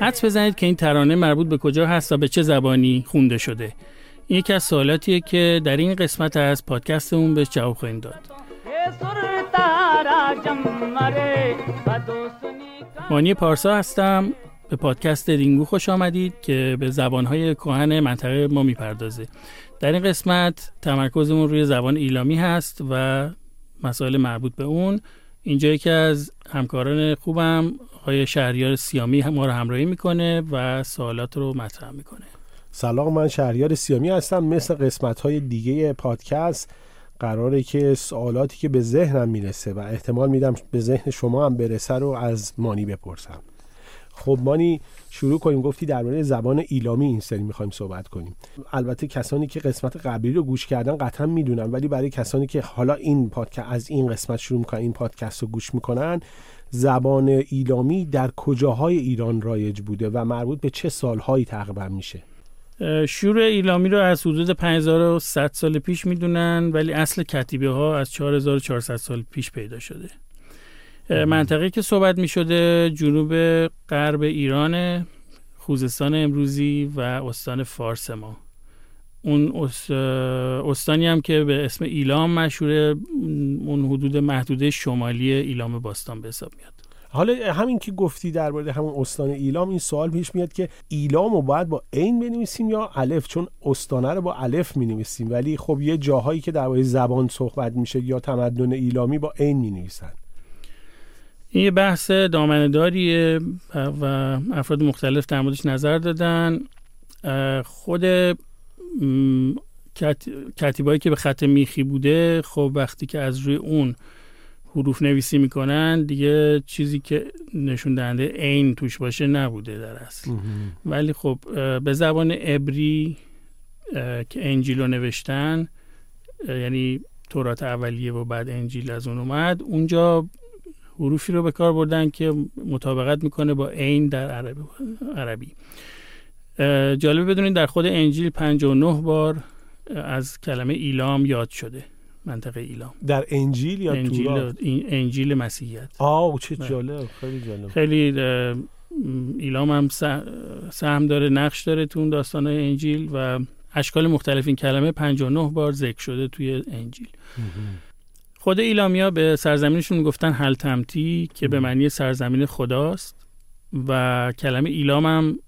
حدس بزنید که این ترانه مربوط به کجا هست و به چه زبانی خونده شده. این یکی از سوالاتیه که در این قسمت از پادکستمون بهش جواب خواهیم داد. مانی پارسا هستم. به پادکست رینگو خوش آمدید که به زبانهای کهن منطقه ما می‌پردازه. در این قسمت تمرکزمون روی زبان ایلامی هست و مسائل مربوط به اون. اینجا یکی از همکاران خوبم آقای شهریار سیامی ما رو همراهی می‌کنه و سوالات رو مطرح می‌کنه. سلام من شهریار سیامی هستم. مثل قسمت های دیگه پادکست قراره که سوالاتی که به ذهنم می‌رسه و احتمال میدم به ذهن شما هم برسه رو از مانی بپرسم. خب مانی شروع کنیم. گفتی درباره زبان ایلامی این سری می‌خوایم صحبت کنیم. البته کسانی که قسمت قبلی رو گوش کردن قطعا می‌دونن ولی برای کسانی که حالا این پادکست از این قسمت شروع می‌کنن این پادکست رو گوش می‌کنن زبان ایلامی در کجاهای ایران رایج بوده و مربوط به چه سالهایی تقریبا میشه؟ شروع ایلامی رو از حدود 5100 سال پیش می‌دونن ولی اصل کتیبه ها از 4400 سال پیش پیدا شده. منطقه که صحبت می شده جنوب غرب ایران خوزستان امروزی و استان فارس ما. اون استانی هم که به اسم ایلام مشهوره اون حدود محدوده شمالی ایلام باستان به حساب میاد. حالا همین که گفتی درباره همون استان ایلام این سوال پیش میاد که ایلام رو باید با عین بنویسیم یا الف؟ چون استانه رو با الف می نویسیم ولی خب یه جاهایی که درباره زبان صحبت میشه یا تمدن ایلامی با عین می نویسن این یه بحث دامنداریه و افراد مختلف در موردش نظر دادن. خود کتیبایی که به خط میخی بوده خب وقتی که از روی اون حروف نویسی می‌کنن دیگه چیزی که نشون دهنده عین توش باشه نبوده در اصل. ولی خب به زبان عبری که انجیل رو نوشتن یعنی تورات اولیه و بعد انجیل از اون اومد اونجا حروفی رو به کار بردن که مطابقت می‌کنه با عین در عربی, عربی. جالبه بدونید در خود انجیل 59 بار از کلمه ایلام یاد شده. منطقه ایلام. در انجیل یا انجیل انجیل مسیحیت. آه چه بله. جالب خیلی جالب. خیلی ایلام هم سهم داره نقش داره تو اون داستان انجیل و اشکال مختلف. این کلمه 59 بار ذکر شده توی انجیل. خود ایلامیا به سرزمینشون گفتن هلتمتی که به معنی سرزمین خداست. و کلمه ایلام هم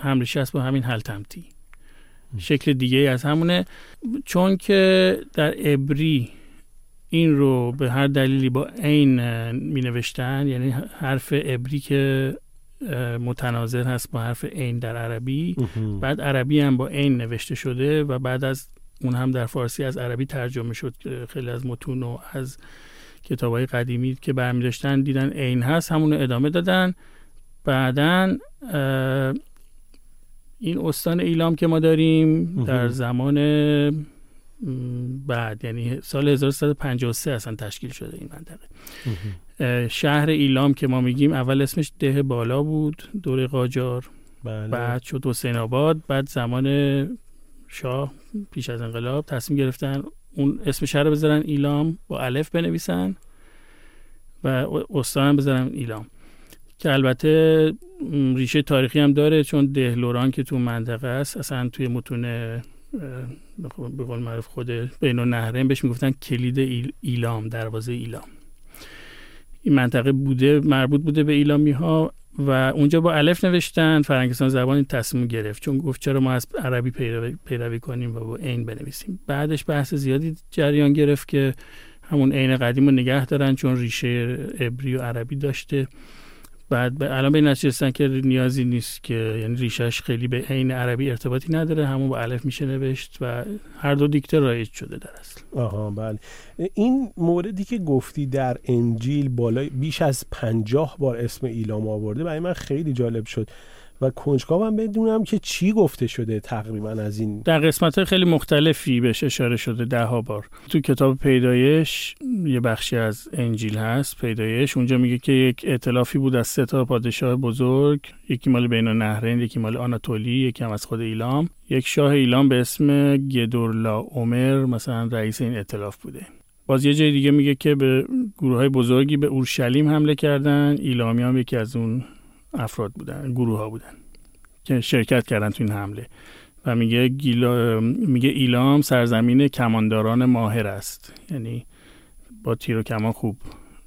همریشه است با همین هلتمتی شکل دیگه از همونه. چون که در عبری این رو به هر دلیلی با عین می نوشتن یعنی حرف عبری که متناظر هست با حرف عین در عربی بعد عربی هم با عین نوشته شده و بعد از اون هم در فارسی از عربی ترجمه شد. خیلی از متون و از کتاب های قدیمی که برمی داشتن دیدن عین هست همون ادامه دادن. بعدا این استان ایلام که ما داریم در زمان بعد یعنی سال 1353 اصلا تشکیل شده این منطقه. شهر ایلام که ما میگیم اول اسمش ده بالا بود دوره قاجار بله. بعد شد حسین آباد بعد زمان شاه پیش از انقلاب تصمیم گرفتن اون اسم شهر رو بذارن ایلام با الف بنویسن و استان بذارن ایلام. که البته ریشه تاریخی هم داره چون دهلوران که تو منطقه است اصلا توی متون به قول معروف خود بین النهرین بهش می‌گفتن کلید ایلام دروازه ایلام. این منطقه بوده مربوط بوده به ایلامی ها و اونجا با الف نوشتن فرنگستان زبان این تصمیم گرفت. چون گفت چرا ما از عربی پیروی کنیم و با عین بنویسیم. بعدش بحث زیادی جریان گرفت که همون عین قدیم رو نگه دارن چون ریشه عبری و عربی داشته. بعد به الان به نتیجه که نیازی نیست که یعنی ریشش خیلی به عین عربی ارتباطی نداره همون با الف میشه نوشت و هر دو دیکته رایج شده در اصل. آها بله. این موردی که گفتی در انجیل بالای بیش از پنجاه بار اسم ایلام آورده برای من خیلی جالب شد. و کنجکاوم بدونم که چی گفته شده تقریبا از این در قسمت خیلی مختلفی بهش اشاره شده ده بار. تو کتاب پیدایش یه بخشی از انجیل هست پیدایش. اونجا میگه که یک ائتلافی بود از سه تا پادشاه بزرگ یکی مال بین النهرین یکی مال آناتولی یکی هم از خود ایلام. یک شاه ایلام به اسم گدورلا عمر مثلا رئیس این ائتلاف بوده. باز یه جای دیگه میگه که به گروه های بزرگی به اورشلیم حمله کردن. ایلامی هم یکی از اون افراد بودن گروه ها بودن که شرکت کردن تو این حمله. و میگه گیلا... میگه ایلام سرزمین کمانداران ماهر است. یعنی با تیر و کمان خوب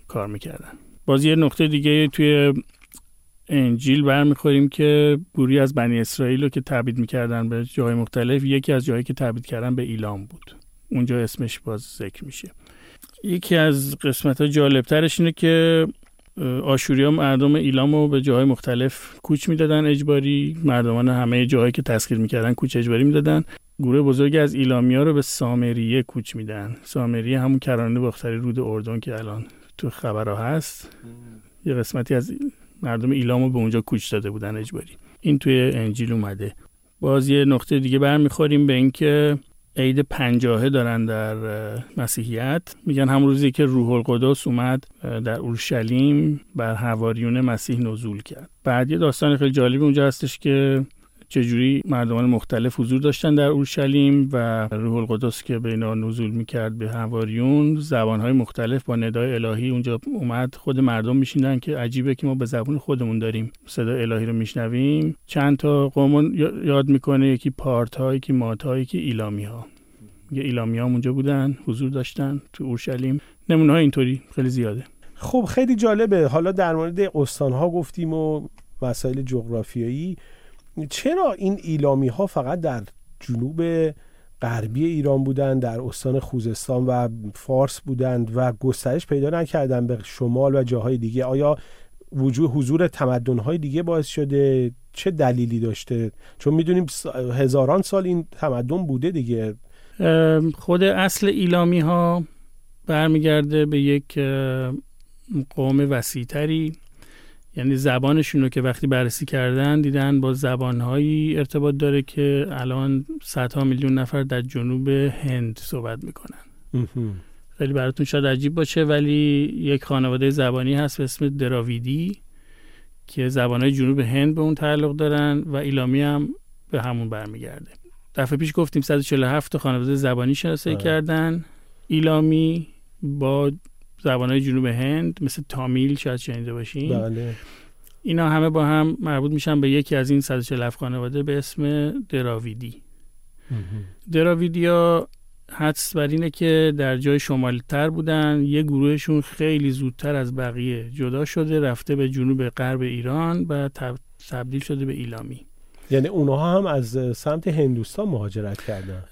کار می‌کردن. باز یه نقطه دیگه توی انجیل برمیخوریم که بوری از بنی اسرائیل رو که تبعید می‌کردن به جای مختلف یکی از جایی که تبعید کردن به ایلام بود. اونجا اسمش باز ذکر میشه. یکی از قسمت ها جالبترش اینه که آشوریا مردم ایلام رو به جاهای مختلف کوچ می‌دادن اجباری. مردمان همه جاهایی که تسخیر می‌کردن کوچ اجباری می‌دادن. گروه بزرگی از ایلامیا رو به سامریه کوچ میدن. سامریه همون کرانه باختری رود اردن که الان تو خبرها هست. یه قسمتی از مردم ایلام رو به اونجا کوچ داده بودن اجباری. این توی انجیل اومده. باز یه نقطه دیگه برمیخوریم به اینکه عید پنجاهه دارن در مسیحیت. میگن هم روزی که روح القدس اومد در اورشلیم بر حواریون مسیح نزول کرد. بعد یه داستان خیلی جالبی اونجا هستش که چجوری مردمان مختلف حضور داشتن در اورشلیم و روح القدس که به اینا نزول می‌کرد به هواریون زبانهای مختلف با ندای الهی اونجا اومد خود مردم میشیندن که عجیبه که ما به زبان خودمون داریم. صدا الهی رو میشنویم. چند تا قوم یاد می‌کنه یکی پارت یکی مات یکی ایلامی ها یه ایلامی ها اونجا بودن حضور داشتن تو اورشلیم. نمونه اینطوری خیلی زیاده. خب خیلی جالبه. حالا در مورد استان ها گفتیم و مسائل جغرافیایی. چرا این ایلامی ها فقط در جنوب غربی ایران بودند در استان خوزستان و فارس بودند و گسترش پیدا نکردن به شمال و جاهای دیگه؟ آیا وجود حضور تمدن های دیگه باعث شده؟ چه دلیلی داشته؟ چون می‌دونیم هزاران سال این تمدن بوده دیگه. خود اصل ایلامی ها برمیگرده به یک قوم وسیعتری. یعنی زبانشون رو که وقتی بررسی کردن دیدن با زبانهایی ارتباط داره که الان صدها میلیون نفر در جنوب هند صحبت می‌کنن. خیلی براتون شاید عجیب باشه ولی یک خانواده زبانی هست به اسم دراویدی که زبانهای جنوب هند به اون تعلق دارن و ایلامی هم به همون برمیگرده. دفعه پیش گفتیم 147 خانواده زبانی شناسایی بله. کردن. ایلامی با زبانهای جنوب هند مثل تامیل شاید شنیده باشین. بله. اینا همه با هم مربوط میشن به یکی از این 147 خانواده به اسم دراویدی. دراویدیا حدس بر اینه که در جای شمالی تر بودن یه گروهشون خیلی زودتر از بقیه جدا شده رفته به جنوب غرب ایران و تبدیل شده به ایلامی. یعنی اونها هم از سمت هندوستان مهاجرت کردن.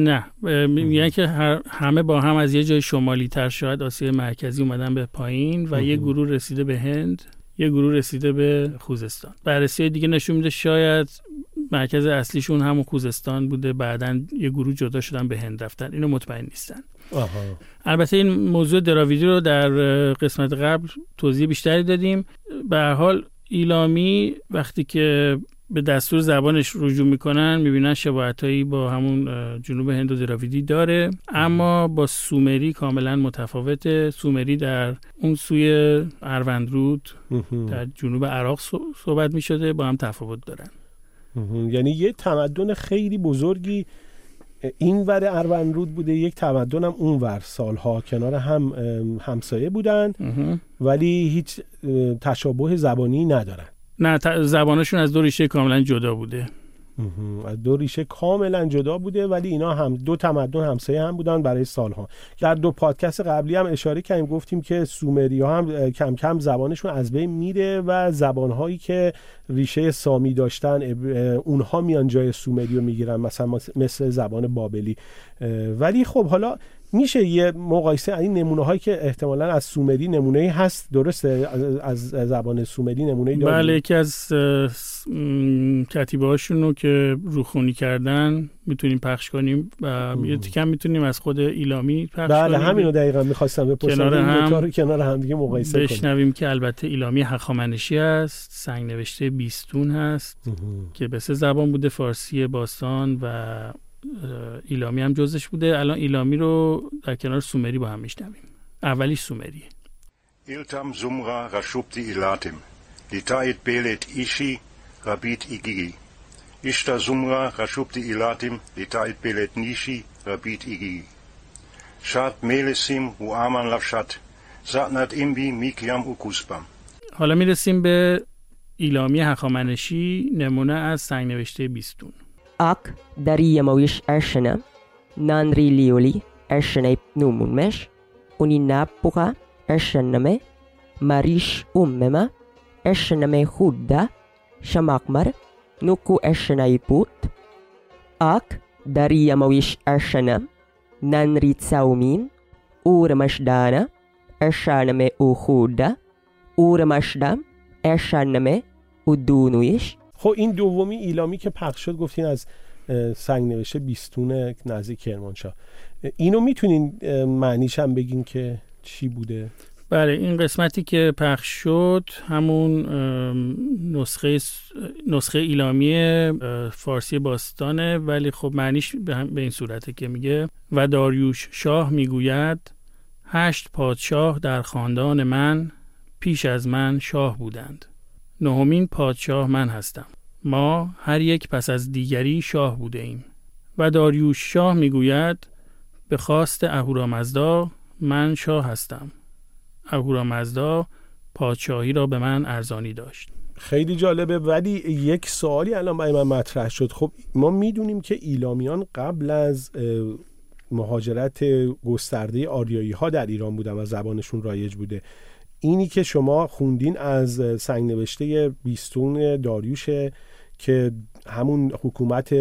نه. میگن که همه با هم از یه جای شمالی تر شاید آسیا مرکزی اومدن به پایین و یه گروه رسیده به هند یه گروه رسیده به خوزستان. بررسی دیگه نشون میده شاید مرکز اصلیشون همون خوزستان بوده بعدا یه گروه جدا شدن به هند رفتن. اینو مطمئن نیستن. البته این موضوع دراویدی رو در قسمت قبل توضیح بیشتری دادیم. به حال ایلامی وقتی که به دستور زبانش رجوع می‌کنن می‌بینن شباهتهایی با همون جنوب هند و دراویدی داره. اما با سومری کاملا متفاوته. سومری در اون سوی اروندرود در جنوب عراق صحبت می‌شده با هم تفاوت دارن. یعنی یه تمدن خیلی بزرگی این ور اروندرود بوده یک تمدن هم اون ور. سالها کنار هم همسایه بودن ولی هیچ تشابه زبانی ندارن. نه زبانشون از دو ریشه کاملا جدا بوده. از دو ریشه کاملا جدا بوده ولی اینا هم دو تمدن همسایه هم بودن برای سالها. در دو پادکست قبلی هم اشاره کردیم گفتیم که سومری ها هم کم کم زبانشون از بین میره و زبانهایی که ریشه سامی داشتن اونها میان جای سومری رو می‌گیرن مثلا مثل زبان بابلی. ولی خب حالا میشه یه مقایسه این نمونه هایی که احتمالا از سومری نمونه هست. درسته؟ از زبان سومری نمونه داریم؟ بله یکی از کتیبه هاشون رو که روخونی کردن می‌تونیم پخش کنیم و یه تیکم می‌تونیم از خود ایلامی پخش بله کنیم. همین رو دقیقا می‌خواستم بپرسم. کنار هم کنار هم دیگه مقایسه بشنویم که البته ایلامی هخامنشی است سنگ نوشته بیستون هست که به سه زبان بوده فارسی باستان و ایلامی هم جزش بوده. الان ایلامی رو در کنار سومری با هم میشنویم. اولیش سومری ایلتم زمرا رشوبتی ایلاتم لیتایت بیلت ایشی ربیت ایگیگی ایشتا زمرا رشوبتی ایلاتم لیتایت بیلت نیشی ربیت ایگیگی شاد میلسیم و آمان لفشد زعنت ایمبی میکیم و کوسبم حالا می‌رسیم به ایلامی هخامنشی نمونه از سنگ نوشته بیستون. ak daríamos ashana, nanrilioli ashanaip numunmesh, uninapuka ashaname, marish ummema, ashaname hudda, shamakmar, nuku ashanaiput, ak daríamos ashana, nanritsaumin, urmashdana, ashaname uhudda, urmashdam, ashaname udunuish, خب این دومی ایلامی که پخش شد گفتین از سنگ نوشته بیستون نزدیک کرمانشاه. اینو می‌تونین معنیش هم بگین که چی بوده؟ بله این قسمتی که پخش شد همون نسخه نسخه ایلامی فارسی باستانه ولی خب معنیش به این صورته که میگه و داریوش شاه می‌گوید هشت پادشاه در خاندان من پیش از من شاه بودند. نهمین پادشاه من هستم. ما هر یک پس از دیگری شاه بوده ایم. و داریوش شاه می‌گوید به خواست اهورامزدا من شاه هستم. اهورامزدا پادشاهی را به من ارزانی داشت. خیلی جالبه. ولی یک سوالی الان برای من مطرح شد. خب ما می‌دونیم که ایلامیان قبل از مهاجرت گسترده آریایی ها در ایران بودن و زبانشون رایج بوده. اینی که شما خوندین از سنگ نوشته بیستون داریوشه که همون حکومت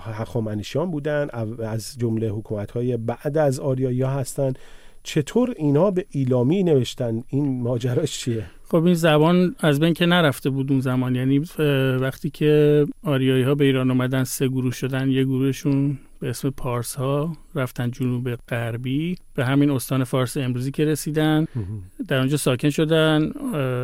هخامنشیان بودن از جمله حکومت های بعد از آریایی ها هستن. چطور اینا به ایلامی نوشتن؟ این ماجراش چیه؟ خب این زبان از بین که نرفته بود اون زمان. یعنی وقتی که آریایی ها به ایران اومدن سه گروه شدن. یه گروهشون به اسم پارس ها رفتن جنوب غربی به همین استان فارس امروزی که رسیدن. در اونجا ساکن شدن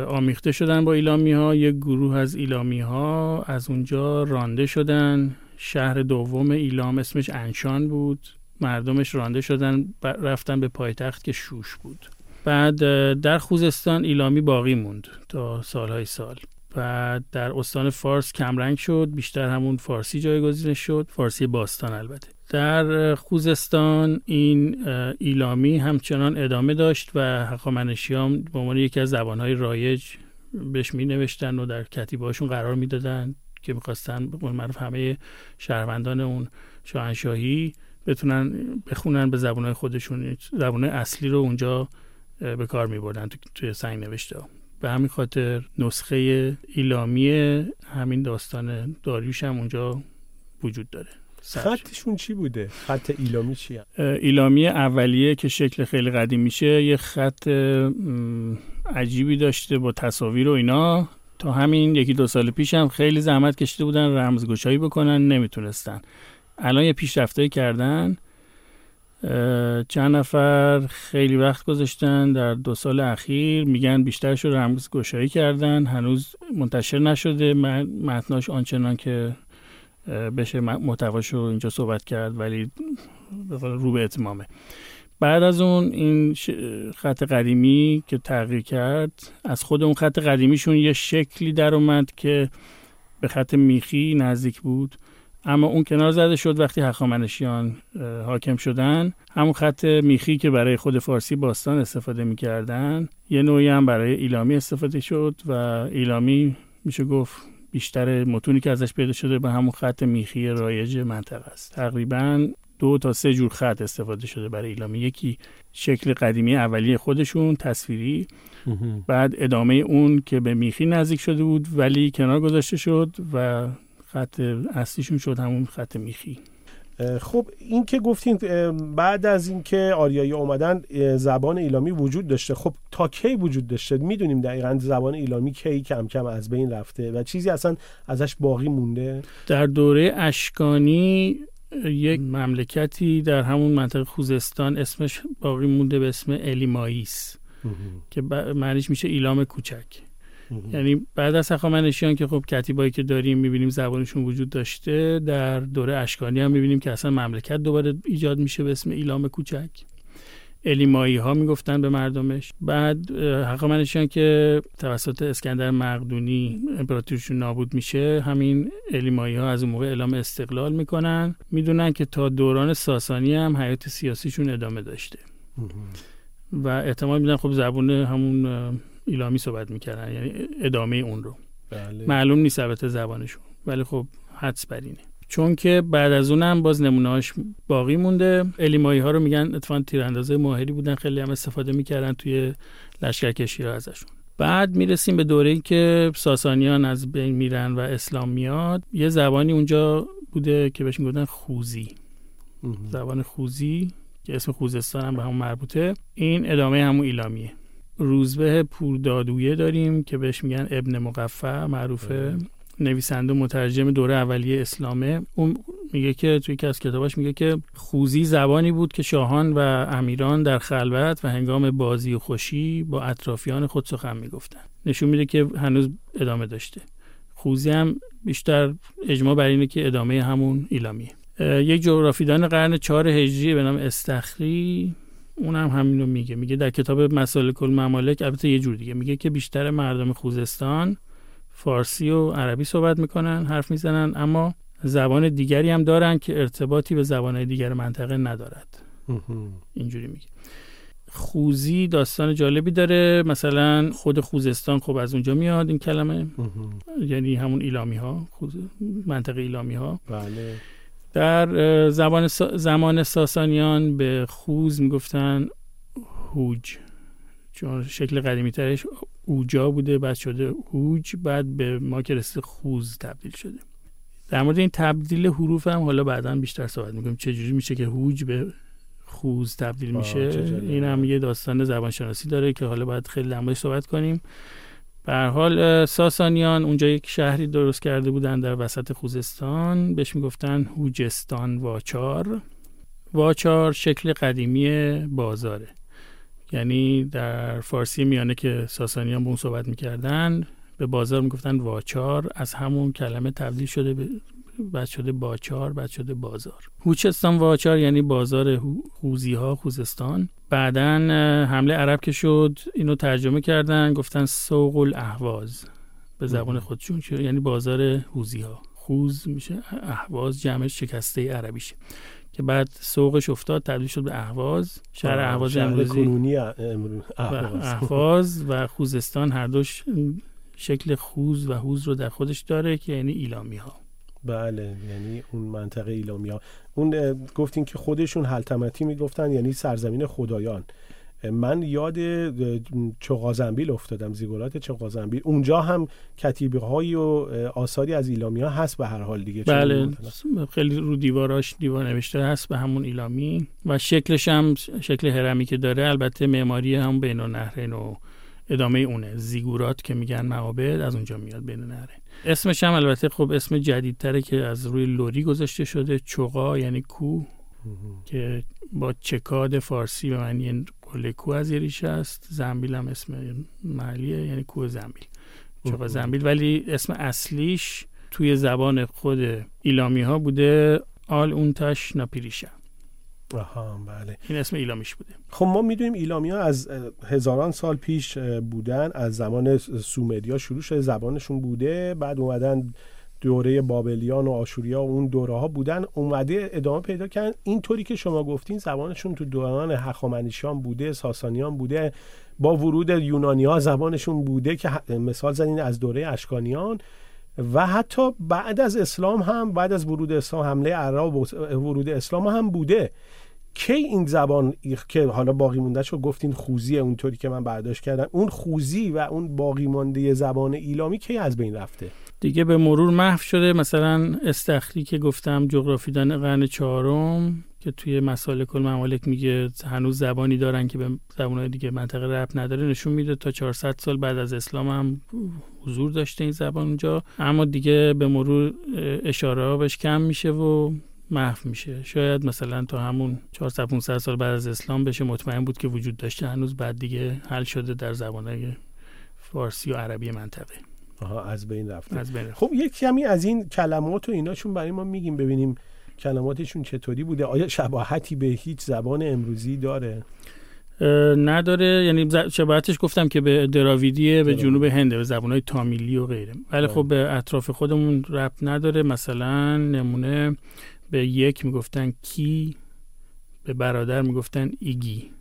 آمیخته شدن با ایلامی ها یک گروه از ایلامی ها از اونجا رانده شدن. شهر دوم ایلام اسمش انشان بود. مردمش رانده شدن رفتن به پایتخت که شوش بود. بعد در خوزستان ایلامی باقی موند تا سالهای سال. و در استان فارس کمرنگ شد بیشتر همون فارسی جایگزین شد فارسی باستان البته. در خوزستان این ایلامی همچنان ادامه داشت و هخامنشیان به عنوان یکی از زبانهای رایج بهش می نوشتن و در کتیبهاشون قرار می‌دادن که می‌خواستن به معروف همه شهروندان اون شاهنشاهی بتونن بخونن به زبانهای خودشون زبان اصلی رو اونجا به کار می بردن توی سنگ نوشته به همین خاطر نسخه ایلامی همین داستان داریوش هم اونجا وجود داره. خطشون چی بوده؟ خط ایلامی چی ایلامی اولیه که شکل خیلی قدیم میشه یه خط عجیبی داشته با تصاویر و اینا. تا همین یکی دو سال پیش هم خیلی زحمت کشیده بودن رمزگشایی بکنن نمی‌تونستن. الان یه پیشرفتایی کردن. چند نفر خیلی وقت گذاشتن در دو سال اخیر میگن بیشترش رو رمز گشایی کردن هنوز منتشر نشده. متناش آنچنان که بشه محتواش رو اینجا صحبت کرد ولی رو به اتمامه. بعد از اون این خط قدیمی که تغییر کرد از خود اون خط قدیمیشون یه شکلی در اومد که به خط میخی نزدیک بود. اما اون کنار زده شد وقتی هخامنشیان حاکم شدن. همون خط میخی که برای خود فارسی باستان استفاده می‌کردن یه نوعی هم برای ایلامی استفاده شد و ایلامی میشه گفت بیشتر متونی که ازش پیدا شده به همون خط میخی رایج منطقه است. تقریبا دو تا سه جور خط استفاده شده برای ایلامی. یکی شکل قدیمی اولیه خودشون تصویری. بعد ادامه اون که به میخی نزدیک شده بود ولی کنار گذاشته شد و خط اصلیشون شد همون خط میخی. خب این که گفتین بعد از اینکه آریایی اومدن زبان ایلامی وجود داشته. خب تا کی وجود داشته؟ می‌دونیم دقیقا زبان ایلامی کی کم کم از بین رفته و چیزی اصلا ازش باقی مونده. در دوره اشکانی یک مملکتی در همون منطقه خوزستان اسمش باقی مونده به اسم الیماییس که معنیش میشه ایلام کوچک. یعنی بعد از هخامنشیان که خب کتیبایی که داریم می‌بینیم زبانشون وجود داشته در دوره اشکانی هم می‌بینیم که اصلا مملکت دوباره ایجاد میشه به اسم ایلام کوچک. الیمایی ها می‌گفتن به مردمش. بعد حق منشان که توسط اسکندر مقدونی امپراتوریشون نابود میشه همین الیمایی ها از اون موقع اعلام استقلال می‌کنن. می‌دونن که تا دوران ساسانی هم حیات سیاسیشون ادامه داشته. و احتمال میدن خب زبون همون ایلامی صحبت می‌کردن یعنی ادامه اون رو. بله. معلوم نیست البته زبانشون ولی خب حدس بر اینه. چون که بعد از اونم باز نمونهاش باقی مونده. الیمایی ها رو میگن اتفاقا تیراندازه ماهری بودن خیلی هم استفاده می‌کردن توی لشکرکشی ها ازشون. بعد می‌رسیم به دوره که ساسانیان از بین میرن و اسلام میاد. یه زبانی اونجا بوده که بهش می‌گفتن خوزی. زبان خوزی که اسم خوزستان هم به همون مربوطه. این ادامه همون ایلامیه. روزبه پوردادویه داریم که بهش میگن ابن مقفع معروفه. نویسنده مترجم دوره اولیه اسلامه. اون میگه که توی یکی از کتاباش میگه که خوزی زبانی بود که شاهان و امیران در خلوت و هنگام بازی و خوشی با اطرافیان خود سخن می‌گفتن. نشون میده که هنوز ادامه داشته. خوزی هم بیشتر اجماع بر اینه که ادامه همون ایلامیه. یک جغرافیدان قرن چهار هجری به نام استخری اون هم همینو میگه. میگه در کتاب مسالک الممالک البته یه جور دیگه. میگه که بیشتر مردم خوزستان فارسی و عربی صحبت می‌کنن حرف می‌زنن اما زبان دیگری هم دارن که ارتباطی به زبانهای دیگر منطقه ندارد. اینجوری میگه. خوزی داستان جالبی داره. مثلا خود خوزستان خب از اونجا میاد این کلمه. یعنی همون ایلامی ها منطقه ایلامی ها بله. در زبان زمان ساسانیان به خوز می‌گفتن هوج. چون شکل قدیمی ترش اوجا بوده بعد شده هوج بعد به ما که رسید خوز تبدیل شده. در مورد این تبدیل حروف هم حالا بعدا بیشتر صحبت می‌کنیم. چجوری میشه که هوج به خوز تبدیل میشه؟ این هم یه داستان زبانشناسی داره که حالا باید خیلی لمبایی صحبت کنیم. به حال ساسانیان اونجا یک شهری درست کرده بودن در وسط خوزستان. بهش می‌گفتن هوجستان واچار. واچار شکل قدیمی بازاره. یعنی در فارسی میانه که ساسانیان به اون صحبت می‌کردن به بازار می‌گفتن واچار. از همون کلمه تبدیل شده به بعد شده باچار بعد شده بازار. هوچستان واچار یعنی بازار خوزی ها خوزستان. بعدا حمله عرب که شد اینو ترجمه کردن گفتن سوق الاهواز به زبان خودشون یعنی بازار هوزی ها خوز میشه اهواز جمعش شکسته عربیشه که بعد سوقش افتاد تبدیل شد به اهواز. شهر اهواز امروزی اهواز. و خوزستان هر دوش شکل خوز و هوز رو در خودش داره که یعنی ایلامی ها بله یعنی اون منطقه ایلامی ها اون گفتین که خودشون حلتمتی می‌گفتن یعنی سرزمین خدایان. من یاد چغازنبیل افتادم زیگولات چغازنبیل. اونجا هم کتیبه هایی و آثاری از ایلامی ها هست به هر حال دیگه بله. خیلی رو دیواراش دیوار نوشته هست به همون ایلامی. و شکلش هم شکل هرمی که داره البته معماری هم بین نهرین و ادامه اونه. زیگورات که میگن معابد از اونجا میاد بین نهرین اسمش هم البته خب اسم جدیدتره که از روی لوری گذاشته شده چوقا یعنی کو که با چکاد فارسی به معنی کل کو از ریشه است زنبیل هم اسم محلیه یعنی کوه زنبیل. چوقا زنبیل. ولی اسم اصلیش توی زبان خود ایلامی ها بوده آل اونتش ناپیریشه آها بله. این اسم ایلامیش بوده. خب ما می‌دونیم ایلامی ها از هزاران سال پیش بودن از زمان سومریا شروع شده زبانشون بوده بعد اومدن دوره بابلیان و آشوریا و اون دوره ها بودن اومده ادامه پیدا کردن. اینطوری که شما گفتین زبانشون تو دوران هخامنشیان بوده ساسانیان بوده با ورود یونانی ها زبانشون بوده که مثال زدین از دوره اشکانیان. و حتی بعد از اسلام هم بعد از ورود اسلام حمله عرب و ورود اسلام هم بوده. کی این زبان که حالا باقی مونده شو گفتین خوزی اونطوری که من برداشت کردم اون خوزی و اون باقی مانده زبان ایلامی کی از بین رفته؟ دیگه به مرور محو شده. مثلا استخری که گفتم جغرافیدان قرن چهارم که توی مسالک الممالک میگه هنوز زبانی دارن که به زبانهای دیگه منطقه رب نداره نشون میده تا 400 سال بعد از اسلام هم حضور داشته این زبان اونجا. اما دیگه به مرور اشاره بهش کم میشه و محو میشه. شاید مثلا تا همون 400 500 سال بعد از اسلام بشه مطمئن بود که وجود داشته هنوز بعد دیگه حل شده در زبانهای فارسی و عربی منطقه. آها از بین رفته. از بین خب یک کمی از این کلمات و ایناشون برای ما میگیم ببینیم کلماتشون چطوری بوده. آیا شباهتی به هیچ زبان امروزی داره؟ نداره. یعنی شباهتش گفتم که به دراویدیه به جنوب هنده به زبانهای تامیلی و غیره. ولی خب به اطراف خودمون ربط نداره. مثلا نمونه به یک می‌گفتن کی به برادر می‌گفتن ایگی.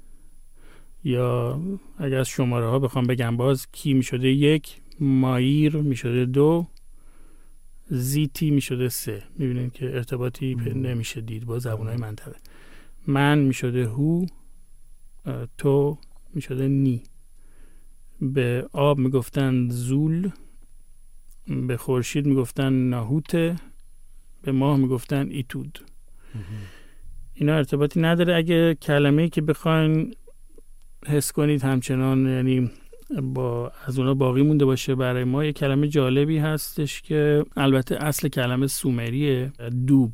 یا اگر از شماره ها بخوام بگم باز کی می‌شده یک مایر می‌شده دو زیتی می‌شده سه. می‌بینید که ارتباطی نمیشه دید با زبان های منطقه. من می‌شده هو تو می‌شده نی. به آب می‌گفتن زول به خورشید می‌گفتن ناهوته. به ماه می‌گفتن ایتود. اینا ارتباطی نداره. اگه کلمه که بخواین حس کنید همچنان یعنی با از اونا باقی مونده باشه برای ما یه کلمه جالبی هستش که البته اصل کلمه سومریه. دوب.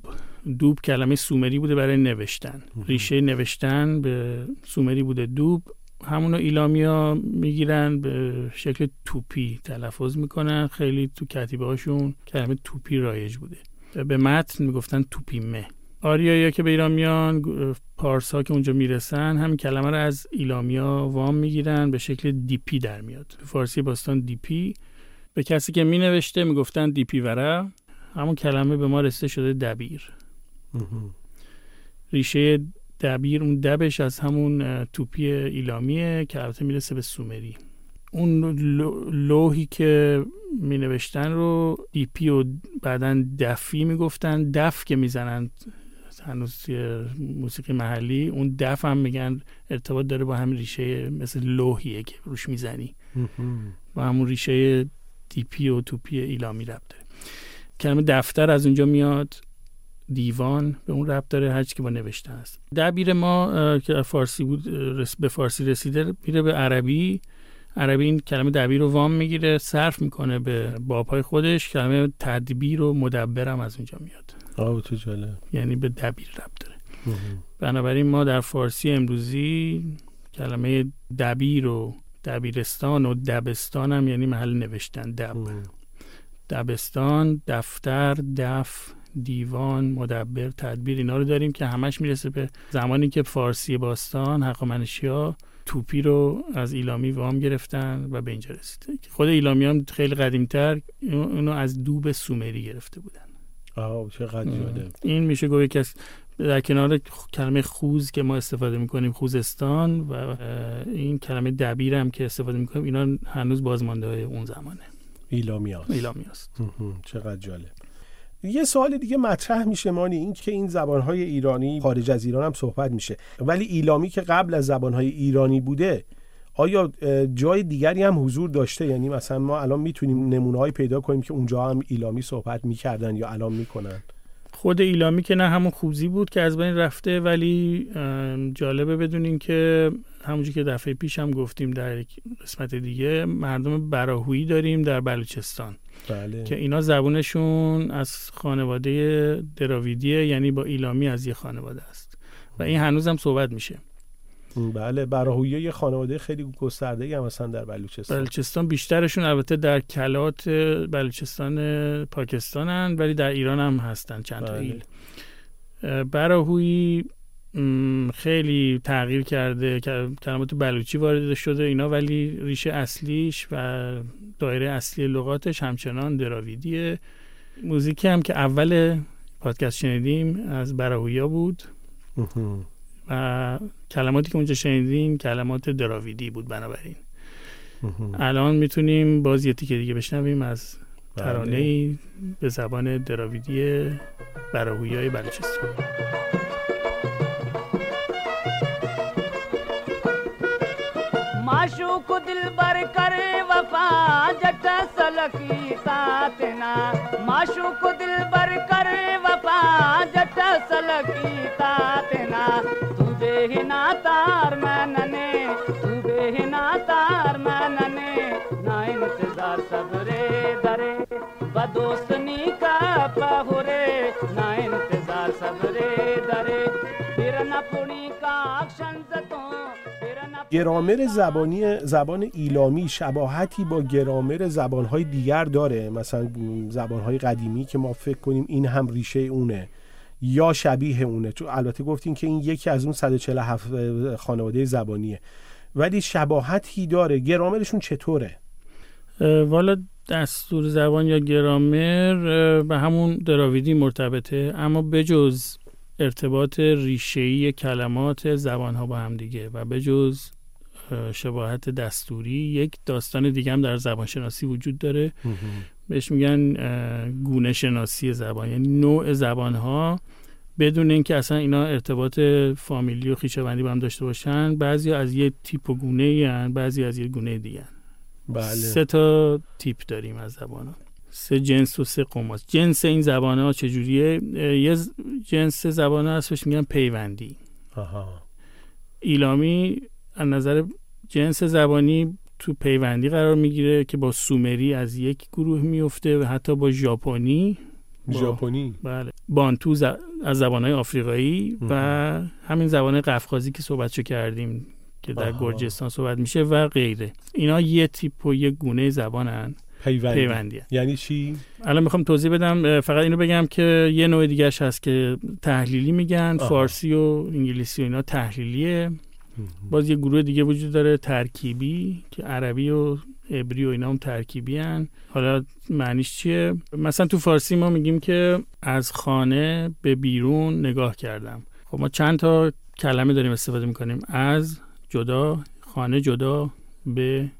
دوب کلمه سومری بوده برای نوشتن. ریشه نوشتن به سومری بوده. دوب همونو ایلامیا می‌گیرن به شکل توپی تلفظ می‌کنن. خیلی تو کتیبه هاشون کلمه توپی رایج بوده. به متن می‌گفتن توپیمه. آریایی که به ایران میان پارس ها که اونجا می‌رسن همین کلمه رو از ایلامیا وام می‌گیرن به شکل دیپی در میاد. تو فارسی باستان دیپی. به کسی که می نوشته می‌گفتن دیپی وره همون کلمه به ما رسیده شده دبیر. ریشه دبیر اون دبش از همون توپی ایلامیه که البته می‌رسه به سومری. اون لوحی که می نوشتن رو دیپی و بعدا دفی می‌گفتن. دف که می‌زنن هنوز موسیقی محلی اون دف هم میگن ارتباط داره با همین ریشه مثل لوحیه که روش می‌زنی. با همون ریشه دیپی و توپی ایلامی رب داره. کلمه دفتر از اونجا میاد. دیوان به اون رب داره. هرچی که با نوشته است دبیر ما که فارسی بود به فارسی رسیده میره به عربی. عربی این کلمه دبیر رو وام می‌گیره صرف می‌کنه به بابهای خودش. کلمه تدبیر و مدبرم از اونجا میاد. آه تو جالب. یعنی به دبیر رب داره. بنابراین ما در فارسی امروزی کلمه دبیر و دبیرستان و دبستان هم یعنی محل نوشتن. دب. دبستان دفتر دف دیوان مدبر تدبیر اینا رو داریم که همش می‌رسه به زمانی که فارسی باستان حقامنشیا توپی رو از ایلامی وام گرفتن و به اینجا رسیده خود ایلامی هم خیلی قدیمتر اونو از دوب سومری گرفته بودن. آه چقدر این میشه گوی که در کنار کلمه خوز که ما استفاده می‌کنیم خوزستان و این کلمه دبیر هم که استفاده می‌کنیم اینا هنوز بازمانده های اون زمانه. ایلامی هست, ایلامی هست. چقدر جالب. یه سوال دیگه مطرح میشه مانی این که این زبانهای ایرانی خارج از ایران هم صحبت میشه. ولی ایلامی که قبل از زبانهای ایرانی بوده آیا جای دیگری هم حضور داشته؟ یعنی مثلا ما الان می‌تونیم نمونه پیدا کنیم که اونجا هم ایلامی صحبت می‌کردن یا الان می‌کنن؟ خود ایلامی که نه همون خوزی بود که از بین رفته ولی جالبه بدونین که همونجور که دفعه پیش هم گفتیم در قسمت دیگه مردم براهویی داریم در بلوچستان. بله. که اینا زبونشون از خانواده دراویدیه یعنی با ایلامی از یه خانواده است. و این هنوز هم صحبت میشه. بله براهویی یه خانواده خیلی گسترده هم مثلا در بلوچستان. بلوچستان بیشترشون البته در کلات بلوچستان پاکستانن ولی در ایران هم هستن چند تا ایل. براهویی خیلی تغییر کرده کلمات بلوچی وارد شده اینا ولی ریشه اصلیش و دایره اصلی لغاتش همچنان دراویدیه. موزیکی هم که اول پادکست شنیدیم از براهویا بود. و کلماتی که اونجا شنیدیم کلمات دراویدی بود بنابراین. الان می‌تونیم باز یه تیکه دیگه بشنویم از ترانه به زبان دراویدی براهویای بلوچستان. माशूक दिल बर करे वफा जट तातना माशूक दिल बर करे वफा जट तातना तू बेहिना तार मैनने گرامر زبانی زبان ایلامی شباهتی با گرامر زبانهای دیگر داره. مثلا زبانهای قدیمی که ما فکر کنیم این هم ریشه اونه یا شبیه اونه. تو البته گفتین که این یکی از اون 147 خانواده زبانیه. ولی شباهتی داره. گرامرشون چطوره؟ والا دستور زبان یا گرامر به همون دراویدی مرتبطه. اما بجز ارتباط ریشه‌ای کلمات زبانها با هم دیگه و بجز شباهت دستوری. یک داستان دیگه هم در زبان شناسی وجود داره. بهش میگن گونه شناسی زبان. یعنی نوع زبان ها بدون اینکه اصلا اینا ارتباط فامیلی و خیشاوندی با هم داشته باشن بعضی از یه تیپ و گونه هن بعضی از یه گونه دیگه بله. سه تا تیپ داریم از زبان ها سه جنس و سه قماس جنس این زبان ها چجوریه یه جنس زبان ها هستش میگن پیوندی. آها. ایلامی از نظر جنس زبانی تو پیوندی قرار می‌گیره که با سومری از یک گروه میفته و حتی با ژاپنی ژاپنی؟ بله. بانتو ز... از زبانهای آفریقایی و همین زبان قفقازی که صحبتشو کردیم که در آها. گرجستان صحبت میشه و غیره. اینا یه تیپ و یه گونه زبانن. پیوندی, پیوندی یعنی چی؟ الان می‌خوام توضیح بدم فقط اینو بگم که یه نوع دیگهش هست که تحلیلی میگن آها. فارسی و انگلیسی و اینا تحلیلیه. باز یه گروه دیگه وجود داره ترکیبی که عربی و عبری و اینا هم ترکیبی هن. حالا معنیش چیه؟ مثلا تو فارسی ما میگیم که از خانه به بیرون نگاه کردم. خب ما چند تا کلمه داریم استفاده می‌کنیم؟ از جدا خانه جدا به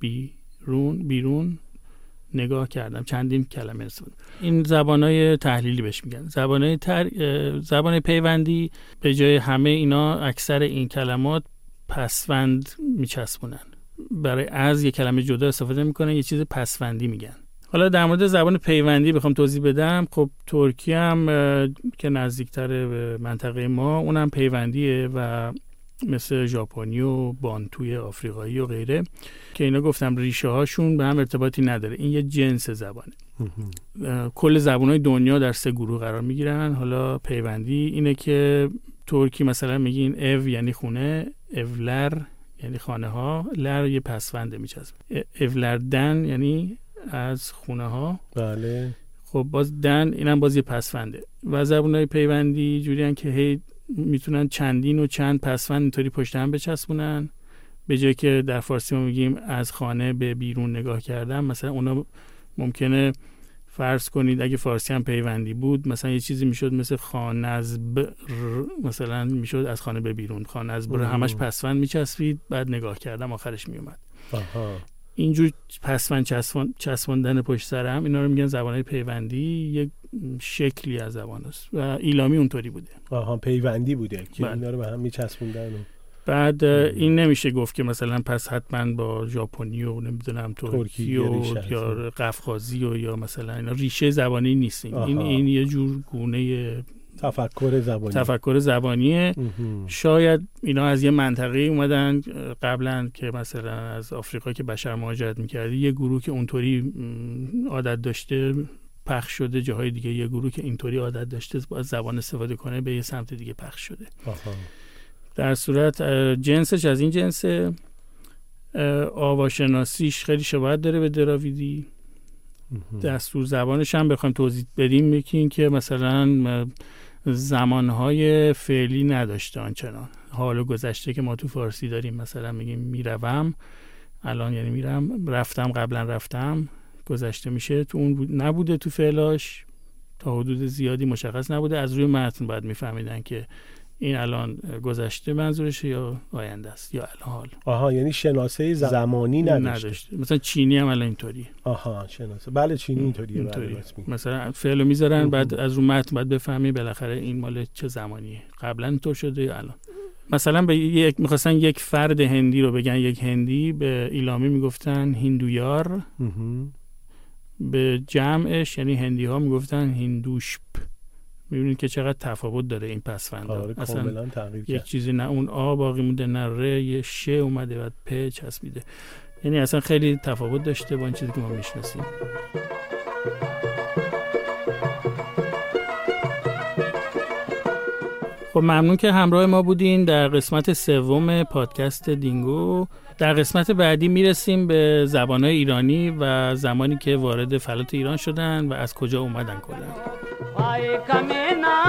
بیرون بیرون نگاه کردم چندین کلمه استفاده این زبانهای تحلیلی بهش میگن. زبانهای تر... زبان پیوندی به جای همه اینا اکثر این کلمات پسوند میچسبونن. برای از یه کلمه جدا استفاده می‌کنن یه چیز پسوندی میگن. حالا در مورد زبان پیوندی بخوام توضیح بدم. خب ترکی هم که نزدیکتر به منطقه ما اونم پیوندیه و مثل ژاپنی و بانتوی آفریقایی و غیره که اینا گفتم ریشه هاشون به هم ارتباطی نداره. این یه جنس زبانه. کل زبان های دنیا در سه گروه قرار می‌گیرن. حالا پیوندی اینه که ترکی مثلا میگین او یعنی خونه اولر یعنی خانه ها لر یه پسونده میچسب اولردن یعنی از خونه ها بله. خب باز دن اینم باز یه پسونده. و زبان های پیوندی جوری که هی می‌تونن چندین و چند پسوند اینطوری پشت هم بچسبونن. به جای که در فارسی ما میگیم از خانه به بیرون نگاه کردم مثلا اونا ممکنه فرض کنید اگه فارسی هم پیوندی بود مثلا یه چیزی می‌شد مثل خانه از بر مثلا می‌شد از خانه به بیرون. خانه از بر همش پسوند میچسبید بعد نگاه کردم آخرش میومد. اینجور پسوند چسباندن پشت سر هم اینا رو میگن زبانهای پیوندی یک شکلی از زبان است و ایلامی اونطوری بوده. آها پیوندی بوده که اینا رو به هم میچسبوندن بعد این نمیشه گفت که مثلا پس حتما با ژاپنی و نمی‌دونم ترکی و یا قفقازی و یا مثلا اینا ریشه زبانی نیست. این این یه جور گونه تفکر زبانی. تفکر زبانیه. شاید اینا از یه منطقه اومدن قبلا که مثلا از آفریقا که بشر مهاجرت می‌کرده یه گروه که اونطوری عادت داشته پخش شده جاهای دیگه یه گروه که اینطوری عادت داشته باید زبان استفاده کنه به یه سمت دیگه پخش شده. آها. در صورت جنسش از این جنس آواشناسیش خیلی شباهت داره به دراویدی. دستور زبانش هم بخوایم توضیح بدیم میگیم که مثلا زمانهای فعلی نداشته آنچنان. حال و گذشته که ما تو فارسی داریم مثلا میگیم می‌روم الان یعنی میرم رفتم قبلا رفتم گذشته میشه. تو اون نبوده تو فعلاش تا حدود زیادی مشخص نبوده. از روی متن باید میفهمیدن که این الان گذشته منظورشه یا آینده است یا الان آها یعنی شناسه زمانی نداشته, نداشته. مثلا چینی هم الان اینطوری. آها شناسه. بله چینی اینطوریه. اینطوری. مثلا فعلو می‌ذارن بعد از رو متن بعد بفهمی بالاخره این مال چه زمانیه. قبلا اینطور شده یا الان؟ مثلا به یک می‌خواستن یک فرد هندی رو بگن یک هندی به ایلامی می‌گفتن هندویار. به جمعش یعنی هندی ها می‌گفتن هندوشپ می‌بینید که چقدر تفاوت داره این پسفند آره اصلا یک چیزی نه اون آ باقی مونده نه ر یه ش اومده بعد پ چسبیده. یعنی اصلا خیلی تفاوت داشته با این چیزی که ما می‌شناسیم. خب ممنون که همراه ما بودین در قسمت سوم پادکست دینگو. در قسمت بعدی می‌رسیم به زبانهای ایرانی و زمانی که وارد فلات ایران شدن و از کجا اومدن کلا. Vai caminhar.